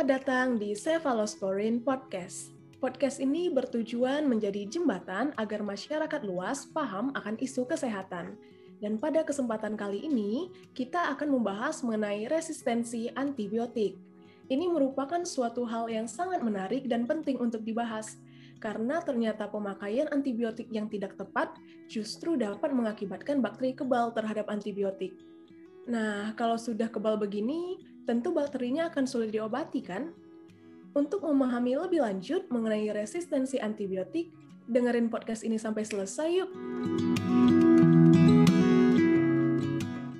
Selamat datang di Cephalosporin Podcast. Podcast ini bertujuan menjadi jembatan agar masyarakat luas paham akan isu kesehatan. Dan pada kesempatan kali ini, kita akan membahas mengenai resistensi antibiotik. Ini merupakan suatu hal yang sangat menarik dan penting untuk dibahas, karena ternyata pemakaian antibiotik yang tidak tepat justru dapat mengakibatkan bakteri kebal terhadap antibiotik. Nah, kalau sudah kebal begini, tentu bakterinya akan sulit diobati, kan? Untuk memahami lebih lanjut mengenai resistensi antibiotik, dengerin podcast ini sampai selesai yuk!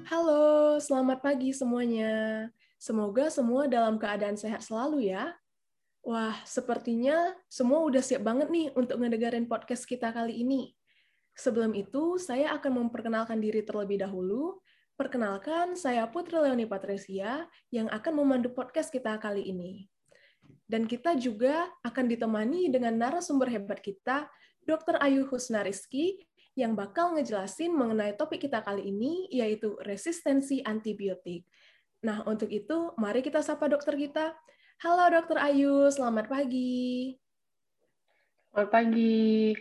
Halo, selamat pagi semuanya. Semoga semua dalam keadaan sehat selalu ya. Wah, sepertinya semua udah siap banget nih untuk ngedengerin podcast kita kali ini. Sebelum itu, saya akan memperkenalkan diri terlebih dahulu. Perkenalkan, saya Putri Leoni Patricia yang akan memandu podcast kita kali ini. Dan kita juga akan ditemani dengan narasumber hebat kita, Dr. Ayu Husna Rizky, yang bakal ngejelasin mengenai topik kita kali ini, yaitu resistensi antibiotik. Nah, untuk itu, mari kita sapa dokter kita. Halo Dokter Ayu, selamat pagi. Selamat pagi.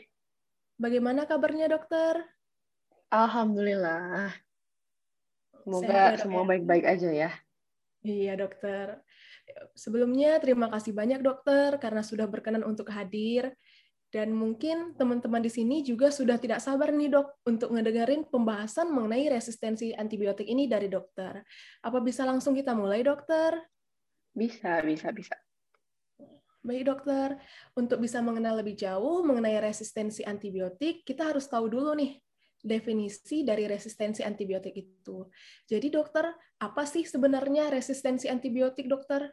Bagaimana kabarnya dokter? Alhamdulillah. Semoga ya, semua ya? baik-baik ya? aja ya. Iya dokter. Sebelumnya terima kasih banyak dokter karena sudah berkenan untuk hadir. Dan mungkin teman-teman di sini juga sudah tidak sabar nih dok untuk ngedengerin pembahasan mengenai resistensi antibiotik ini dari dokter. Apa bisa langsung kita mulai dokter? Bisa, bisa, bisa. Baik dokter, untuk bisa mengenal lebih jauh mengenai resistensi antibiotik, kita harus tahu dulu nih definisi dari resistensi antibiotik itu. Jadi dokter, apa sih sebenarnya resistensi antibiotik dokter?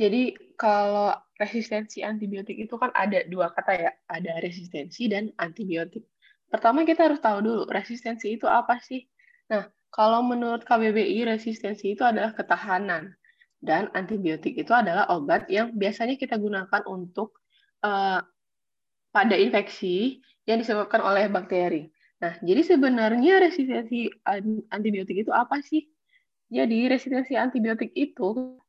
Jadi kalau resistensi antibiotik itu kan ada dua kata ya, ada resistensi dan antibiotik. Pertama kita harus tahu dulu resistensi itu apa sih? Nah, kalau menurut KBBI resistensi itu adalah ketahanan dan antibiotik itu adalah obat yang biasanya kita gunakan untuk uh, pada infeksi yang disebabkan oleh bakteri. Nah, jadi sebenarnya resistensi antibiotik itu apa sih? Jadi resistensi antibiotik itu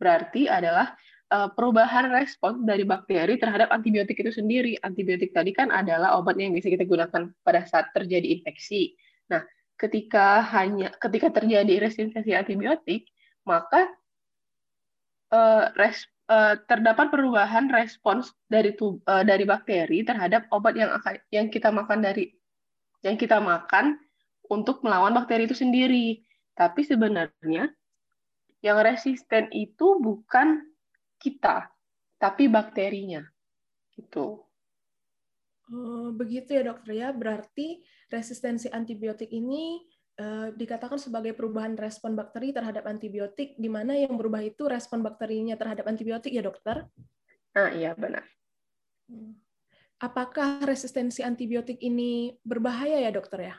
berarti adalah uh, perubahan respon dari bakteri terhadap antibiotik itu sendiri. Antibiotik tadi kan adalah obat yang bisa kita gunakan pada saat terjadi infeksi. Nah, ketika hanya ketika terjadi resistensi antibiotik, maka uh, res, uh, terdapat perubahan respons dari tub, uh, dari bakteri terhadap obat yang akan yang kita makan dari yang kita makan untuk melawan bakteri itu sendiri. Tapi sebenarnya yang resisten itu bukan kita, tapi bakterinya. Gitu. Oh, begitu ya dokter ya. Berarti resistensi antibiotik ini Eh, dikatakan sebagai perubahan respon bakteri terhadap antibiotik, di mana yang berubah itu respon bakterinya terhadap antibiotik ya dokter? Ah iya benar. Hmm. Apakah resistensi antibiotik ini berbahaya ya dokter ya?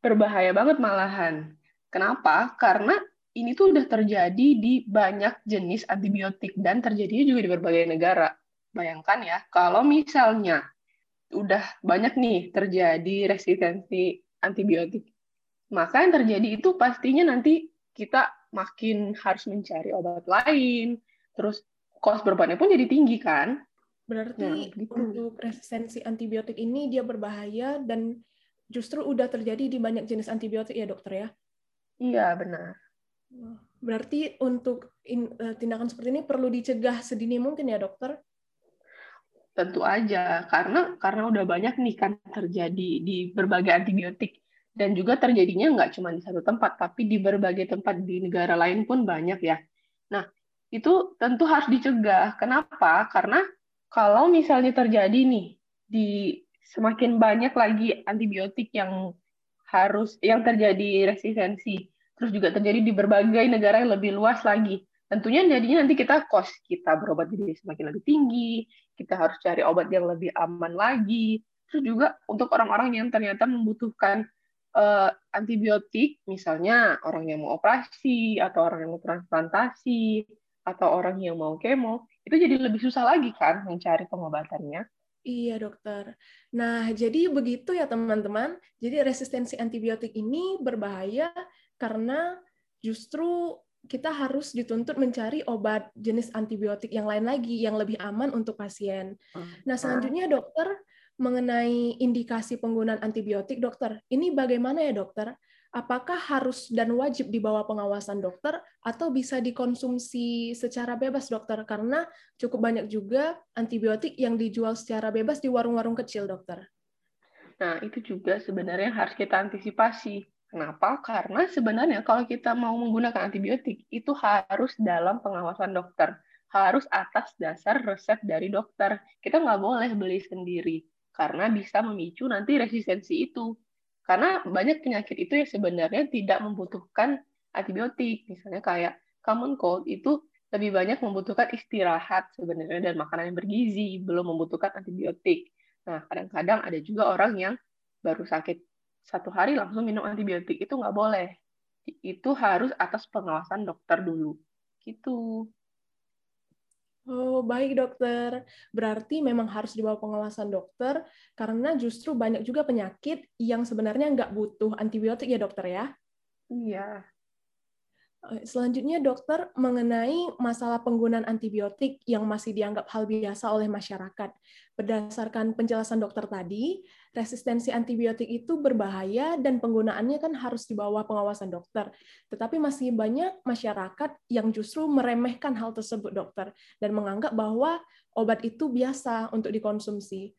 Berbahaya banget malahan. Kenapa? Karena ini tuh udah terjadi di banyak jenis antibiotik dan terjadinya juga di berbagai negara. Bayangkan ya, kalau misalnya udah banyak nih terjadi resistensi antibiotik. Maka yang terjadi itu pastinya nanti kita makin harus mencari obat lain, terus kos berobatnya pun jadi tinggi kan? Berarti nah, gitu. untuk resistensi antibiotik ini dia berbahaya dan justru udah terjadi di banyak jenis antibiotik ya dokter ya? Iya benar. Berarti untuk in, uh, tindakan seperti ini perlu dicegah sedini mungkin ya dokter? Tentu aja, karena karena udah banyak nih kan terjadi di berbagai antibiotik dan juga terjadinya nggak cuma di satu tempat, tapi di berbagai tempat di negara lain pun banyak ya. Nah, itu tentu harus dicegah. Kenapa? Karena kalau misalnya terjadi nih di semakin banyak lagi antibiotik yang harus yang terjadi resistensi, terus juga terjadi di berbagai negara yang lebih luas lagi tentunya jadinya nanti kita kos kita berobat jadi semakin lebih tinggi, kita harus cari obat yang lebih aman lagi. Terus juga untuk orang-orang yang ternyata membutuhkan uh, antibiotik, misalnya orang yang mau operasi atau orang yang mau transplantasi atau orang yang mau kemo, itu jadi lebih susah lagi kan mencari pengobatannya. Iya dokter. Nah jadi begitu ya teman-teman. Jadi resistensi antibiotik ini berbahaya karena justru kita harus dituntut mencari obat jenis antibiotik yang lain lagi yang lebih aman untuk pasien. Nah, selanjutnya dokter mengenai indikasi penggunaan antibiotik, dokter. Ini bagaimana ya, dokter? Apakah harus dan wajib di bawah pengawasan dokter atau bisa dikonsumsi secara bebas, dokter? Karena cukup banyak juga antibiotik yang dijual secara bebas di warung-warung kecil, dokter. Nah, itu juga sebenarnya harus kita antisipasi. Kenapa? Karena sebenarnya kalau kita mau menggunakan antibiotik, itu harus dalam pengawasan dokter. Harus atas dasar resep dari dokter. Kita nggak boleh beli sendiri, karena bisa memicu nanti resistensi itu. Karena banyak penyakit itu yang sebenarnya tidak membutuhkan antibiotik. Misalnya kayak common cold itu lebih banyak membutuhkan istirahat sebenarnya dan makanan yang bergizi, belum membutuhkan antibiotik. Nah, kadang-kadang ada juga orang yang baru sakit satu hari langsung minum antibiotik. Itu nggak boleh. Itu harus atas pengawasan dokter dulu. Gitu. Oh, baik dokter. Berarti memang harus di bawah pengawasan dokter, karena justru banyak juga penyakit yang sebenarnya nggak butuh antibiotik ya dokter ya? Iya. Eh, selanjutnya dokter mengenai masalah penggunaan antibiotik yang masih dianggap hal biasa oleh masyarakat. Berdasarkan penjelasan dokter tadi, resistensi antibiotik itu berbahaya dan penggunaannya kan harus di bawah pengawasan dokter. Tetapi masih banyak masyarakat yang justru meremehkan hal tersebut dokter dan menganggap bahwa obat itu biasa untuk dikonsumsi.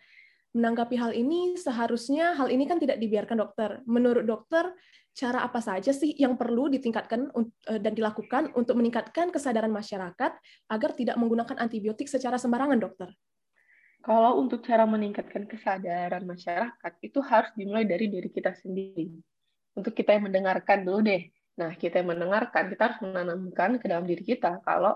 Menanggapi hal ini, seharusnya hal ini kan tidak dibiarkan dokter. Menurut dokter, cara apa saja sih yang perlu ditingkatkan eh, dan dilakukan untuk meningkatkan kesadaran masyarakat agar tidak menggunakan antibiotik secara sembarangan, dokter? Kalau untuk cara meningkatkan kesadaran masyarakat, itu harus dimulai dari diri kita sendiri. Untuk kita yang mendengarkan dulu deh. Nah, kita yang mendengarkan, kita harus menanamkan ke dalam diri kita kalau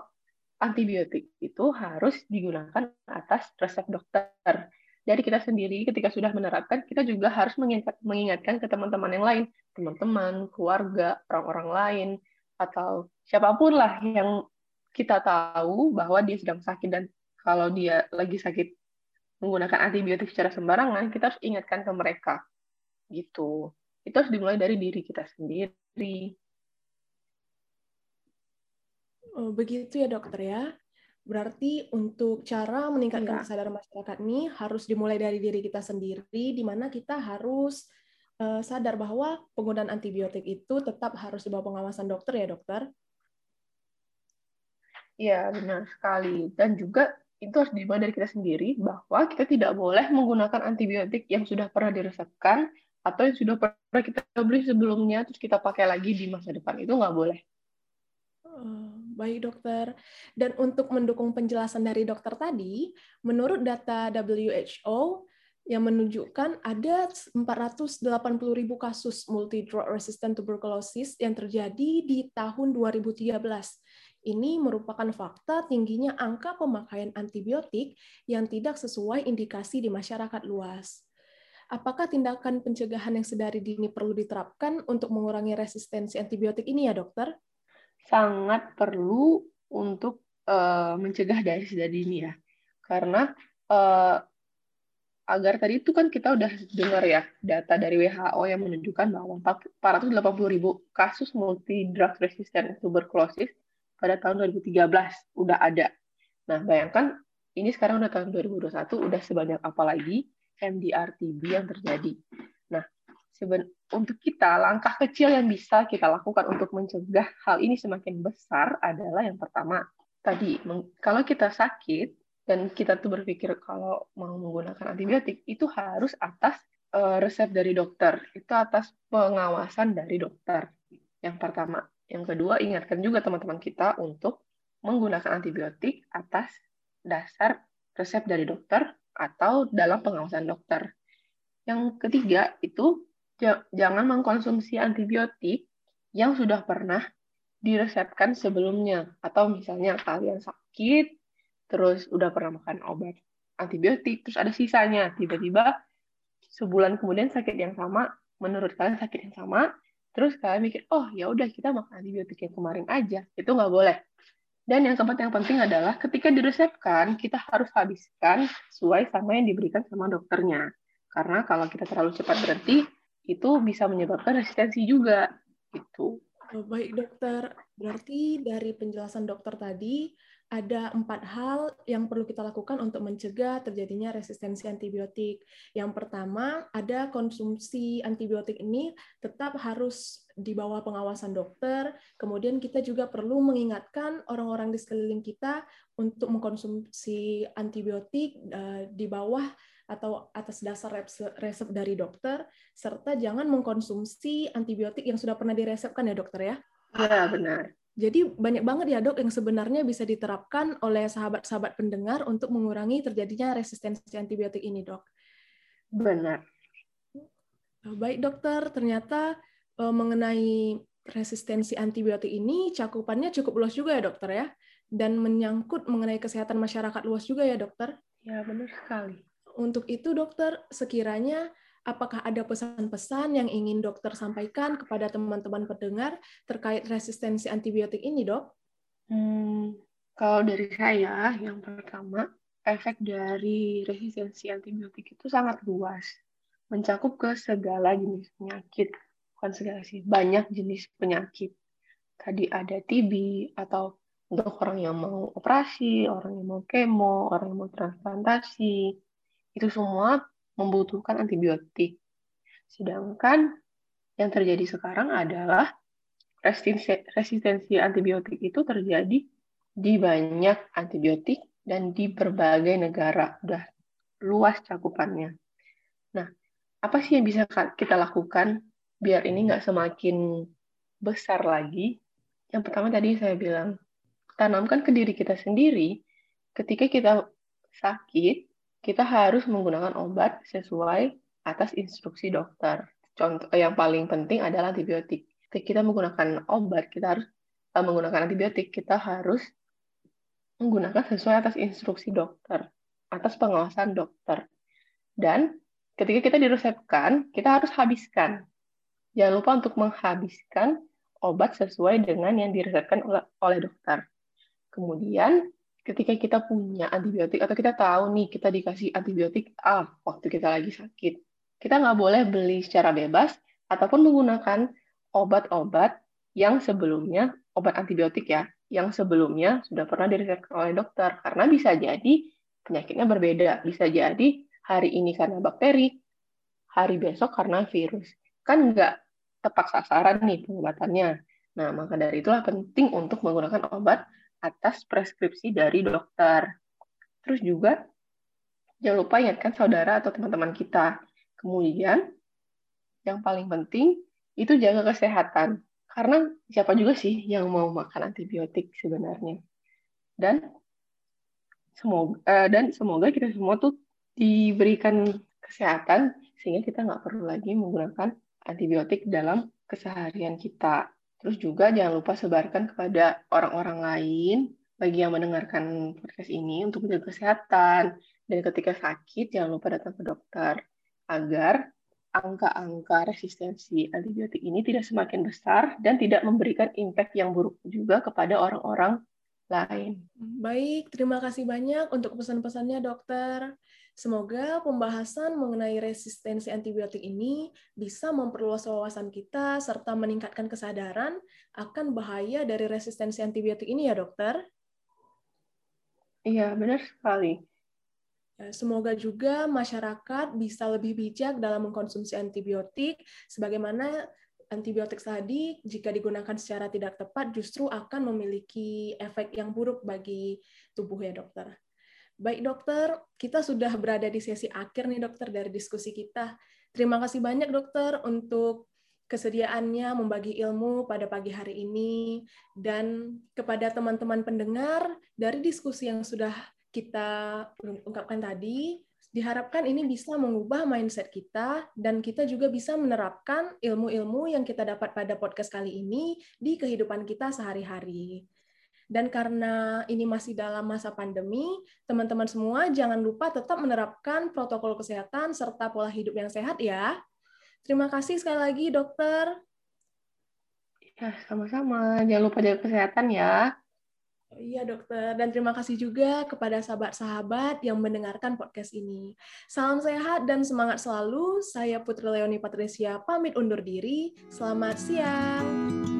antibiotik itu harus digunakan atas resep dokter dari kita sendiri ketika sudah menerapkan, kita juga harus mengingatkan ke teman-teman yang lain, teman-teman, keluarga, orang-orang lain, atau siapa pun lah yang kita tahu bahwa dia sedang sakit dan kalau dia lagi sakit menggunakan antibiotik secara sembarangan, kita harus ingatkan ke mereka. Gitu. Itu harus dimulai dari diri kita sendiri. Oh, begitu ya dokter ya. Berarti untuk cara meningkatkan ya. kesadaran masyarakat ini harus dimulai dari diri kita sendiri, di mana kita harus uh, sadar bahwa penggunaan antibiotik itu tetap harus di bawah pengawasan dokter ya dokter. Iya benar sekali. Dan juga itu harus dimulai dari kita sendiri bahwa kita tidak boleh menggunakan antibiotik yang sudah pernah diresepkan atau yang sudah pernah kita beli sebelumnya terus kita pakai lagi di masa depan itu nggak boleh. Oh, baik dokter. Dan untuk mendukung penjelasan dari dokter tadi, menurut data WHO yang menunjukkan ada 480 ribu kasus multi-drug resistant tuberculosis yang terjadi di tahun 2013. Ini merupakan fakta tingginya angka pemakaian antibiotik yang tidak sesuai indikasi di masyarakat luas. Apakah tindakan pencegahan yang sedari dini perlu diterapkan untuk mengurangi resistensi antibiotik ini ya dokter? Sangat perlu untuk uh, mencegah dari sejak dini ya. Karena uh, agar tadi itu kan kita udah dengar ya data dari WHO yang menunjukkan bahwa 480 ribu kasus multi drug resistant tuberculosis pada tahun 2013 udah ada. Nah, bayangkan ini sekarang udah tahun 2021 udah sebanyak apa lagi MDR-TB yang terjadi. Seben untuk kita langkah kecil yang bisa kita lakukan untuk mencegah hal ini semakin besar adalah yang pertama tadi kalau kita sakit dan kita tuh berpikir kalau mau menggunakan antibiotik itu harus atas uh, resep dari dokter. Itu atas pengawasan dari dokter. Yang pertama. Yang kedua ingatkan juga teman-teman kita untuk menggunakan antibiotik atas dasar resep dari dokter atau dalam pengawasan dokter. Yang ketiga itu jangan mengkonsumsi antibiotik yang sudah pernah diresepkan sebelumnya. Atau misalnya kalian sakit terus udah pernah makan obat antibiotik terus ada sisanya tiba-tiba sebulan kemudian sakit yang sama menurut kalian sakit yang sama terus kalian mikir oh ya udah kita makan antibiotik yang kemarin aja. Itu nggak boleh. Dan yang keempat yang penting adalah ketika diresepkan kita harus habiskan sesuai sama yang diberikan sama dokternya. Karena kalau kita terlalu cepat berhenti itu bisa menyebabkan resistensi juga gitu. Oh, baik dokter. Berarti dari penjelasan dokter tadi, ada empat hal yang perlu kita lakukan untuk mencegah terjadinya resistensi antibiotik. Yang pertama, ada konsumsi antibiotik ini tetap harus di bawah pengawasan dokter. Kemudian kita juga perlu mengingatkan orang-orang di sekeliling kita untuk mengkonsumsi antibiotik eh, di bawah atau atas dasar resep dari dokter, serta jangan mengkonsumsi antibiotik yang sudah pernah diresepkan ya dokter ya? Ya, benar. Jadi banyak banget ya dok yang sebenarnya bisa diterapkan oleh sahabat-sahabat pendengar untuk mengurangi terjadinya resistensi antibiotik ini dok. Benar. Baik dokter, ternyata eh, mengenai resistensi antibiotik ini cakupannya cukup luas juga ya dokter ya, dan menyangkut mengenai kesehatan masyarakat luas juga ya dokter. Ya benar sekali. Untuk itu dokter, sekiranya apakah ada pesan-pesan yang ingin dokter sampaikan kepada teman-teman pendengar terkait resistensi antibiotik ini, dok? Hmm, kalau dari saya, yang pertama, efek dari resistensi antibiotik itu sangat luas, mencakup ke segala jenis penyakit, bukan segala sih, banyak jenis penyakit. Tadi ada TB atau untuk orang yang mau operasi, orang yang mau kemo, orang yang mau transplantasi, itu semua membutuhkan antibiotik. Sedangkan yang terjadi sekarang adalah resistensi, antibiotik itu terjadi di banyak antibiotik dan di berbagai negara. Udah luas cakupannya. Nah, apa sih yang bisa kita lakukan biar ini nggak semakin besar lagi? Yang pertama tadi saya bilang, tanamkan ke diri kita sendiri, ketika kita sakit, kita harus menggunakan obat sesuai atas instruksi dokter. Contoh yang paling penting adalah antibiotik. Ketika kita menggunakan obat, kita harus uh, menggunakan antibiotik, kita harus menggunakan sesuai atas instruksi dokter, atas pengawasan dokter. Dan ketika kita diresepkan, kita harus habiskan. Jangan lupa untuk menghabiskan obat sesuai dengan yang diresepkan oleh, oleh dokter. Kemudian ketika kita punya antibiotik atau kita tahu nih kita dikasih antibiotik A waktu kita lagi sakit, kita nggak boleh beli secara bebas ataupun menggunakan obat-obat yang sebelumnya obat antibiotik ya, yang sebelumnya sudah pernah diresepkan oleh dokter karena bisa jadi penyakitnya berbeda, bisa jadi hari ini karena bakteri, hari besok karena virus. Kan nggak tepat sasaran nih pengobatannya. Nah, maka dari itulah penting untuk menggunakan obat atas preskripsi dari dokter. Terus juga jangan lupa ingatkan saudara atau teman-teman kita. Kemudian yang paling penting itu jaga kesehatan. Karena siapa juga sih yang mau makan antibiotik sebenarnya. Dan semoga uh, dan semoga kita semua tuh diberikan kesehatan sehingga kita nggak perlu lagi menggunakan antibiotik dalam keseharian kita. Terus juga jangan lupa sebarkan kepada orang-orang lain bagi yang mendengarkan podcast ini untuk menjaga kesehatan. Dan ketika sakit, jangan lupa datang ke dokter agar angka-angka resistensi antibiotik ini tidak semakin besar dan tidak memberikan impact yang buruk juga kepada orang-orang lain. Baik, terima kasih banyak untuk pesan-pesannya dokter. Semoga pembahasan mengenai resistensi antibiotik ini bisa memperluas wawasan kita serta meningkatkan kesadaran akan bahaya dari resistensi antibiotik ini ya, dokter. Iya, benar sekali. Ya, semoga juga masyarakat bisa lebih bijak dalam mengkonsumsi antibiotik, sebagaimana antibiotik tadi jika digunakan secara tidak tepat justru akan memiliki efek yang buruk bagi tubuh ya dokter. Baik dokter, kita sudah berada di sesi akhir nih dokter dari diskusi kita. Terima kasih banyak dokter untuk kesediaannya membagi ilmu pada pagi hari ini dan kepada teman-teman pendengar dari diskusi yang sudah kita ungkapkan tadi, diharapkan ini bisa mengubah mindset kita dan kita juga bisa menerapkan ilmu-ilmu yang kita dapat pada podcast kali ini di kehidupan kita sehari-hari. Dan karena ini masih dalam masa pandemi, teman-teman semua jangan lupa tetap menerapkan protokol kesehatan serta pola hidup yang sehat ya. Terima kasih sekali lagi, dokter. Ya, sama-sama. Jangan lupa jaga kesehatan ya. Iya dokter, dan terima kasih juga kepada sahabat-sahabat yang mendengarkan podcast ini. Salam sehat dan semangat selalu. Saya Putri Leoni Patricia pamit undur diri. Selamat siang.